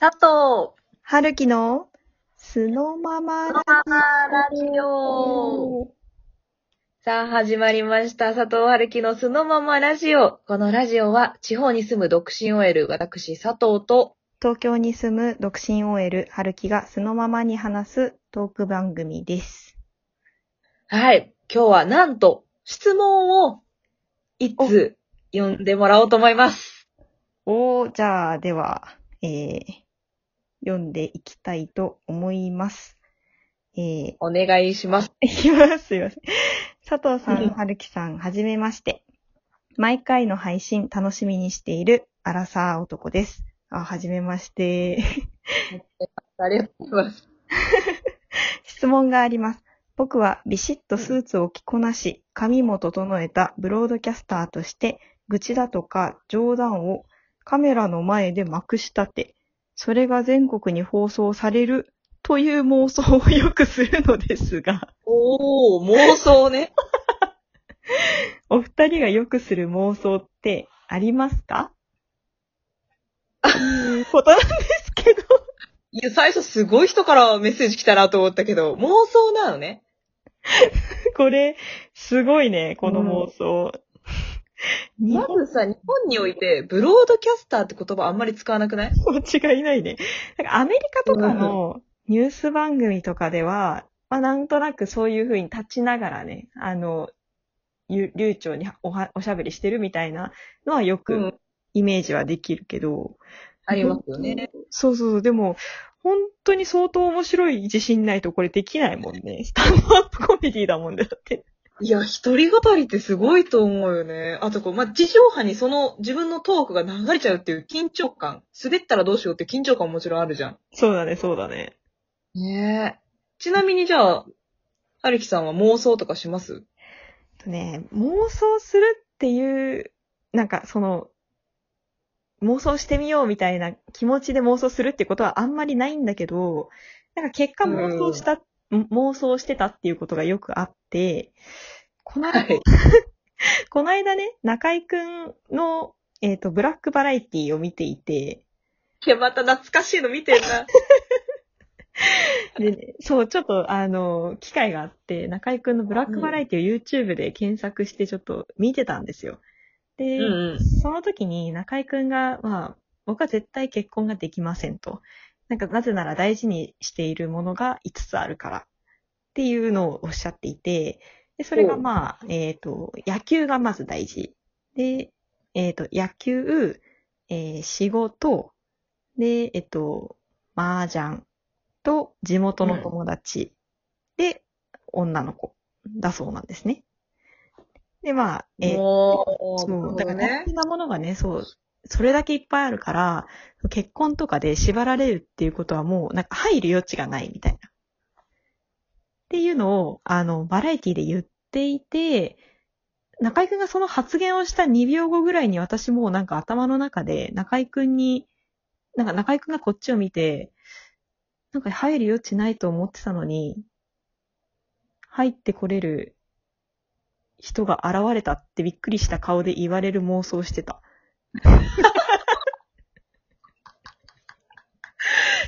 佐藤、はるきの素のままララジオ。さあ、始まりました。佐藤春樹のそのままラジオ。このラジオは、地方に住む独身 OL、私、佐藤と、東京に住む独身 OL はるきが素のままに話すトーク番組です。はい、今日はなんと、質問を、いつ、読んでもらおうと思います。おー、じゃあ、では、えー、読んでいきたいと思います。えー、お願いします。いきます。すいません。佐藤さうんん、はるきさん、はじめまして。毎回の配信楽しみにしているアラサー男です。あ、はじめまして。ありがとうございます。質問があります。僕はビシッとスーツを着こなし、髪も整えたブロードキャスターとして、愚痴だとか冗談をカメラの前でまくし立て、それが全国に放送されるという妄想をよくするのですが、おー、妄想ね。お二人がよくする妄想ってありますか？ということなんですけど。いや、最初すごい人からメッセージ来たなと思ったけど、妄想なのね。これ、すごいね、この妄想。日ま本ずさ、日本において、ブロードキャスターって言葉あんまり使わなくない？間違いないね。なんかアメリカとかのニュース番組とかでは、まあなんとなくそういう風に立ちながらね、あの、ゆ流暢におはおしゃべりしてるみたいなのはよくうん。イメージはできるけど、ありますよね。そうそうそう、でも、本当に相当面白い自信ないとこれできないもんね。スタンドアップコメディだもんだって。いや、一人語りってすごいと思うよね。あとこう、まあ、地上波にその自分のトークが流れちゃうっていう緊張感。滑ったらどうしようって緊張感ももちろんあるじゃん。そうだね、そうだね。ねえ。ちなみにじゃあ、はるきさんは妄想とかします？とね、妄想するっていう、なんかその、妄想してみようみたいな気持ちで妄想するってことはあんまりないんだけど、なんか結果妄想した、ん妄想してたっていうことがよくあって、この間、はい。この間ね、中井くんの、えっ、と、ブラックバラエティを見ていて、いや、また懐かしいの見てるな。でね、そう、ちょっと、あの、機会があって、中井くんのブラックバラエティを YouTube で検索してちょっと見てたんですよ。で、うんうんその時に中井くんが、まあ、僕は絶対結婚ができませんと。なんか、なぜなら大事にしているものが5つあるから。っていうのをおっしゃっていて、で、それがまあ、えっ、と、野球がまず大事。で、えっ、と、野球、えー仕事、で、えっ、と、麻雀と地元の友達、で、女の子だそうなんですね。で、まあ、えーそう。だからね大。事なものがね、そう、それだけいっぱいあるから、結婚とかで縛られるっていうことはもう、なんか入る余地がないみたいな。っていうのを、あの、バラエティで言っていて、中井くんがその発言をした2秒後ぐらいに私もなんか頭の中で中井くんに、なんか中井くんがこっちを見て、なんか入る余地ないと思ってたのに、入ってこれる人が現れたってびっくりした顔で言われる妄想してた。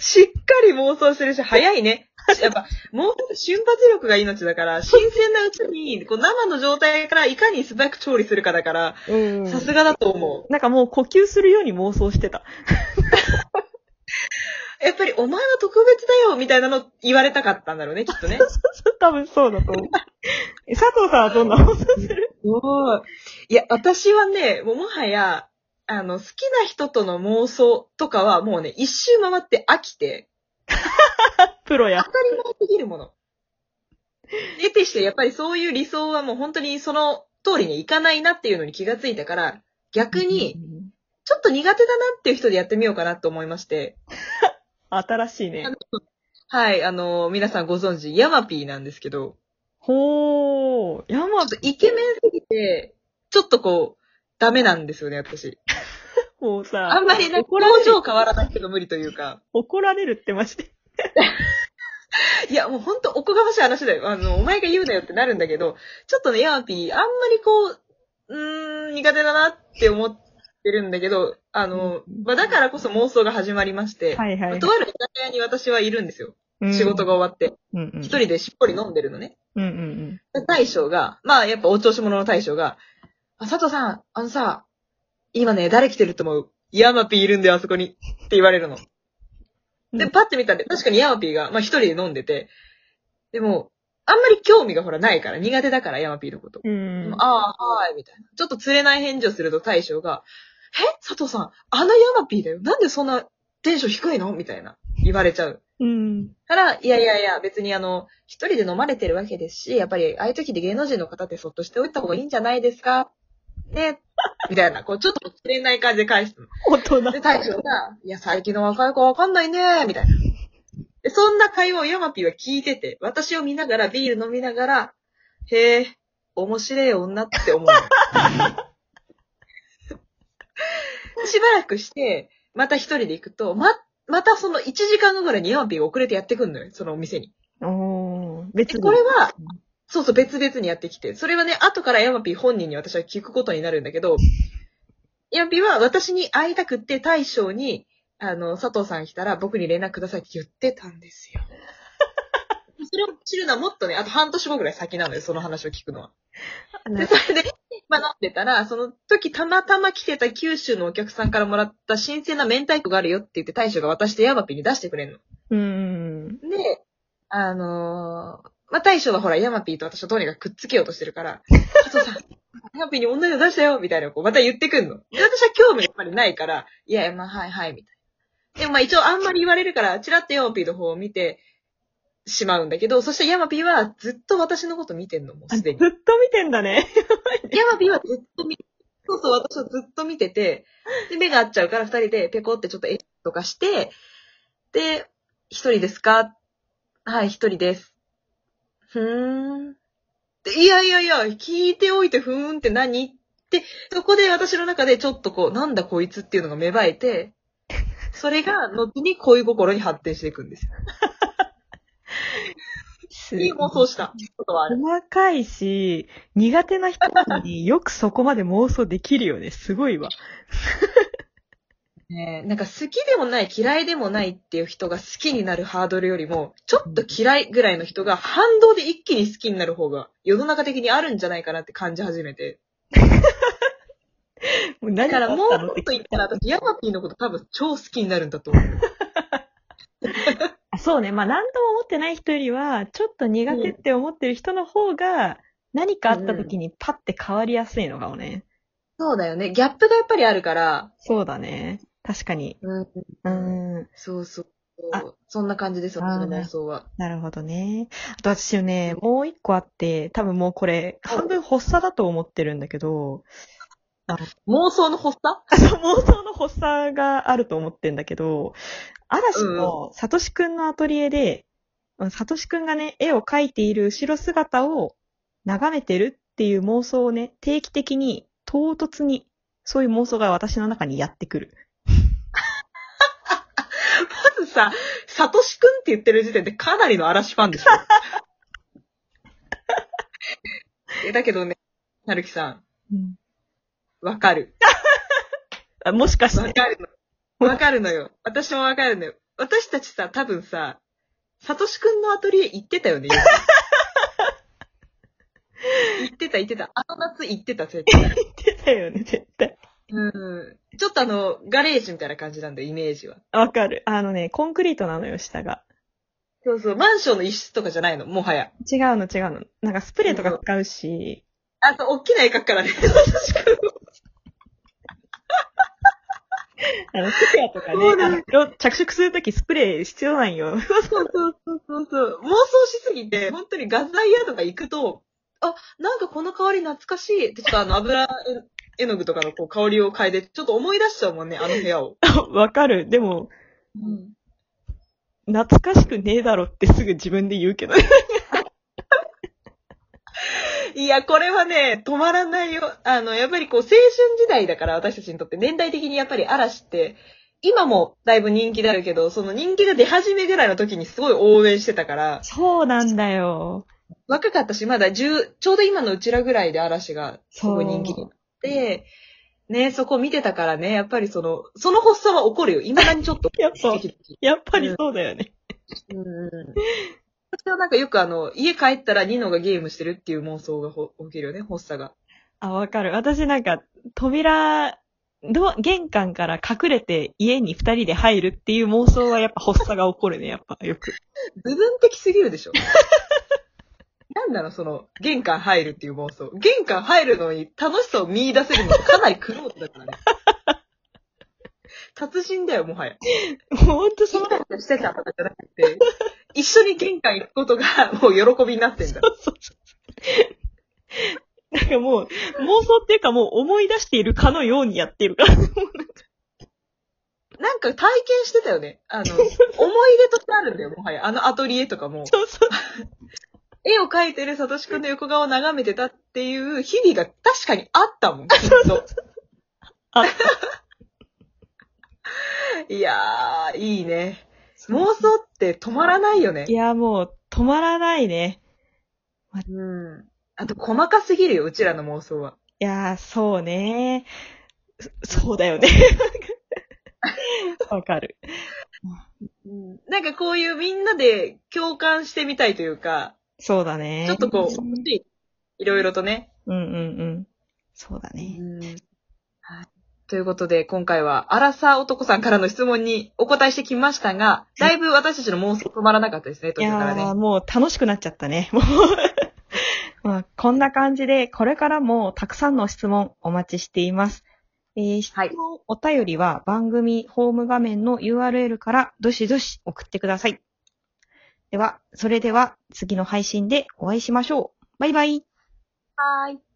しっかり妄想してるし、早いね。やっぱ、もう、瞬発力が命だから、新鮮なうちに、こう生の状態からいかに素早く調理するかだから、うんさすがだと思なんかもう呼吸するように妄想してた。う。やっぱり、お前は特別だよ、みたいなの言われたかったんだろうね、きっとね。多分そうだと思う。え佐藤さんはどんな妄想する？すごい。いや、私はね、もうもはや、あの、好きな人との妄想とかはもうね、一周回って飽きて、プロや当。たり前すぎるもの。得てして、やっぱりそういう理想はもう本当にその通りにいかないなっていうのに気がついたから、逆に、ちょっと苦手だなっていう人でやってみようかなと思いまして、新しいねあ。のはい、あの、皆さんご存知、ヤマピーなんですけど、ほー、山ちょっとイケメンすぎて、ちょっとこう、ダメなんですよね、私。もうさ、あんまりね、怒られる表情変わらないけど無理というか。怒られるってマジで。いや、もうほんとおこがましい話だよ。あの、お前が言うなよってなるんだけど、ちょっとね、ヤマピー、あんまりこう、うーん、苦手だなって思っってるんだけど、あの、うんまあ、だからこそ妄想が始まりまして、はいはい。とある居酒屋に私はいるんですよ。うん仕事が終わって。うんうん。一人でしっぽり飲んでるのね。うんうんで大将が、まあやっぱお調子者の大将が、あ、佐藤さん、あのさ、今ね、誰来てると思う？ヤマピーいるんだよ、あそこに。って言われるの。で、うんパッて見たら、確かにヤマピーが、まあ一人で飲んでて、でも、あんまり興味がほらないから、苦手だから、ヤマピーのこと。うん。うん。ああ、はい、みたいな。ちょっと釣れない返事をすると大将が、え？佐藤さん、あのヤマピーだよ。なんでそんなテンション低いの？みたいな。言われちゃう。うん。から、いやいやいや、別にあの、一人で飲まれてるわけですし、やっぱり、ああいう時で芸能人の方ってそっとしておいた方がいいんじゃないですか？ね、みたいな、こう、ちょっと釣れない感じで返すの。大人。で、大将が、いや、最近の若い子わかんないね、みたいな。で、そんな会話をヤマピーは聞いてて、私を見ながら、ビール飲みながら、へえ、面白い女って思うの。しばらくして、また一人で行くと、ま、またその1時間後ぐらいにヤマピーが遅れてやってくんのよ、そのお店に。おー。別で、に。これは、そうそう、別々にやってきて、それはね、後からヤマピー本人に私は聞くことになるんだけど、ヤマピーは私に会いたくって大将に、あの、佐藤さん来たら僕に連絡くださいって言ってたんですよ。それを知るのはもっとね、あと半年後ぐらい先なのよ、その話を聞くのは。で、それで、まあ飲んでたら、その時たまたま来てた九州のお客さんからもらった新鮮な明太子があるよって言って大将が渡してヤマピーに出してくれるの。うん。で、あのーまあ、大将はほら、ヤマピーと私はどうにかくっつけようとしてるから、加藤さん、ヤマピーに女の子出したよみたいなこう、また言ってくんの。で、私は興味やっぱりないから、いやまあ、はいはい、みたいな。でもまあ一応あんまり言われるから、チラッとヤマピーの方を見てしまうんだけど、そしてヤマピーはずっと私のこと見てんの、もうあずっすでに。と見てんだね。ヤマピーはずっと見て、そうそう、私はずっと見てて、で、目が合っちゃうから二人でペコってちょっとエッとかして、で、一人ですか？はい、一人です。ふーん。でいやいやいや、聞いておいてふーんって何って、そこで私の中でちょっとこう、なんだこいつっていうのが芽生えて、それが後に恋心に発展していくんですよ。いい妄想したことはある。細かいし、苦手な人なのによくそこまで妄想できるよね。すごいわ。ねえ、なんか好きでもない、嫌いでもないっていう人が好きになるハードルよりも、ちょっと嫌いぐらいの人が反動で一気に好きになる方が世の中的にあるんじゃないかなって感じ始めて。もう何だからもうちょっと言ったら私、ヤマピーのこと多分超好きになるんだと思う。あそうね。まあ、何とも思ってない人よりは、ちょっと苦手って思ってる人の方が、何かあった時にパッて変わりやすいのかもね。そうだよね。ギャップがやっぱりあるから。そうだね。確かに。うん。うーん。そうそうあ。そんな感じです、私の妄想は。なるほどね。あと私ね、もう一個あって、多分もうこれ、半分発作だと思ってるんだけど、妄想の発作？妄想の発作があると思ってんだけど、嵐のサトシくんのアトリエで、サトシくんがね、絵を描いている後ろ姿を眺めてるっていう妄想をね、定期的に、唐突に、そういう妄想が私の中にやってくる。さ、サトシくんって言ってる時点でかなりの嵐ファンでしょ？えだけどね、なるきさん、うんわかる。あもしかして。わかるの。わかるのよ。私もわかるのよ。私たちさ、多分さ、サトシくんのアトリエ行ってたよね。行ってた行ってた。あの夏行ってた、絶対。言ってたよね、絶対。うん。ちょっとあの、ガレージみたいな感じなんだよ、イメージは。わかる。あのね、コンクリートなのよ、下が。そうそう、マンションの一室とかじゃないの、もはや。違うの、違うの。なんかスプレーとか使うし、あと、大きな絵描くからね。あの、スペアとかねあの色着色するときスプレー必要なんよ。そうそうそうそうそう。妄想しすぎて、本当に画材屋とか行くと、あ、なんかこの香り懐かしいって、ちょっとあの油絵の具とかのこう香りを嗅いで、ちょっと思い出しちゃうもんね、あの部屋を。わかる。でも、うん。懐かしくねえだろってすぐ自分で言うけど。いや、これはね、止まらないよ。あの、やっぱりこう、青春時代だから、私たちにとって、年代的にやっぱり嵐って、今もだいぶ人気であるけど、その人気が出始めぐらいの時にすごい応援してたから、そうなんだよ。若かったし、まだ10、ちょうど今のうちらぐらいで嵐がすごい人気になって、ね、そこ見てたからね、やっぱりその、その発作は起こるよ。未だにちょっと。やっぱ、やっぱりそうだよね。うん。私はなんかよくあの、家帰ったらニノがゲームしてるっていう妄想がほ起きるよね、発作が。あ、わかる。私なんか、扉、ドア、玄関から隠れて家に二人で入るっていう妄想はやっぱ発作が起こるね、やっぱ、よく。部分的すぎるでしょ。なんなのその、玄関入るっていう妄想。玄関入るのに楽しさを見出せるのかなり苦労だからね。達人だよ、もはや。ほんとその、してたとかじゃなくて、一緒に玄関行くことがもう喜びになってんだ。そうそうそう。なんかもう、妄想っていうかもう思い出しているかのようにやってるから。なんか体験してたよね。あの、思い出としてあるんだよ、もはや。あのアトリエとかも。そうそう。絵を描いてるサトシくんの横顔を眺めてたっていう日々が確かにあったもん、きっと。あ いやー、いいね。妄想って止まらないよねい。や、もう、止まらないね。うん。あと、細かすぎるよ、うちらの妄想は。いやー、そうね。そそうだよね。わかる。なんかこういうみんなで共感してみたいというか、そうだね。ちょっとこう、いろいろとね。うんうんうん。そうだね。はい。ということで、今回は、アラサー男さんからの質問にお答えしてきましたが、だいぶ私たちの妄想止まらなかったですね、途い中からね。やー、もう楽しくなっちゃったね。も うまあ、こんな感じで、これからもたくさんの質問お待ちしています。えー質問、はいお便りは番組ホーム画面の URL からどしどし送ってください。では、それでは次の配信でお会いしましょう。バイバイ。はい。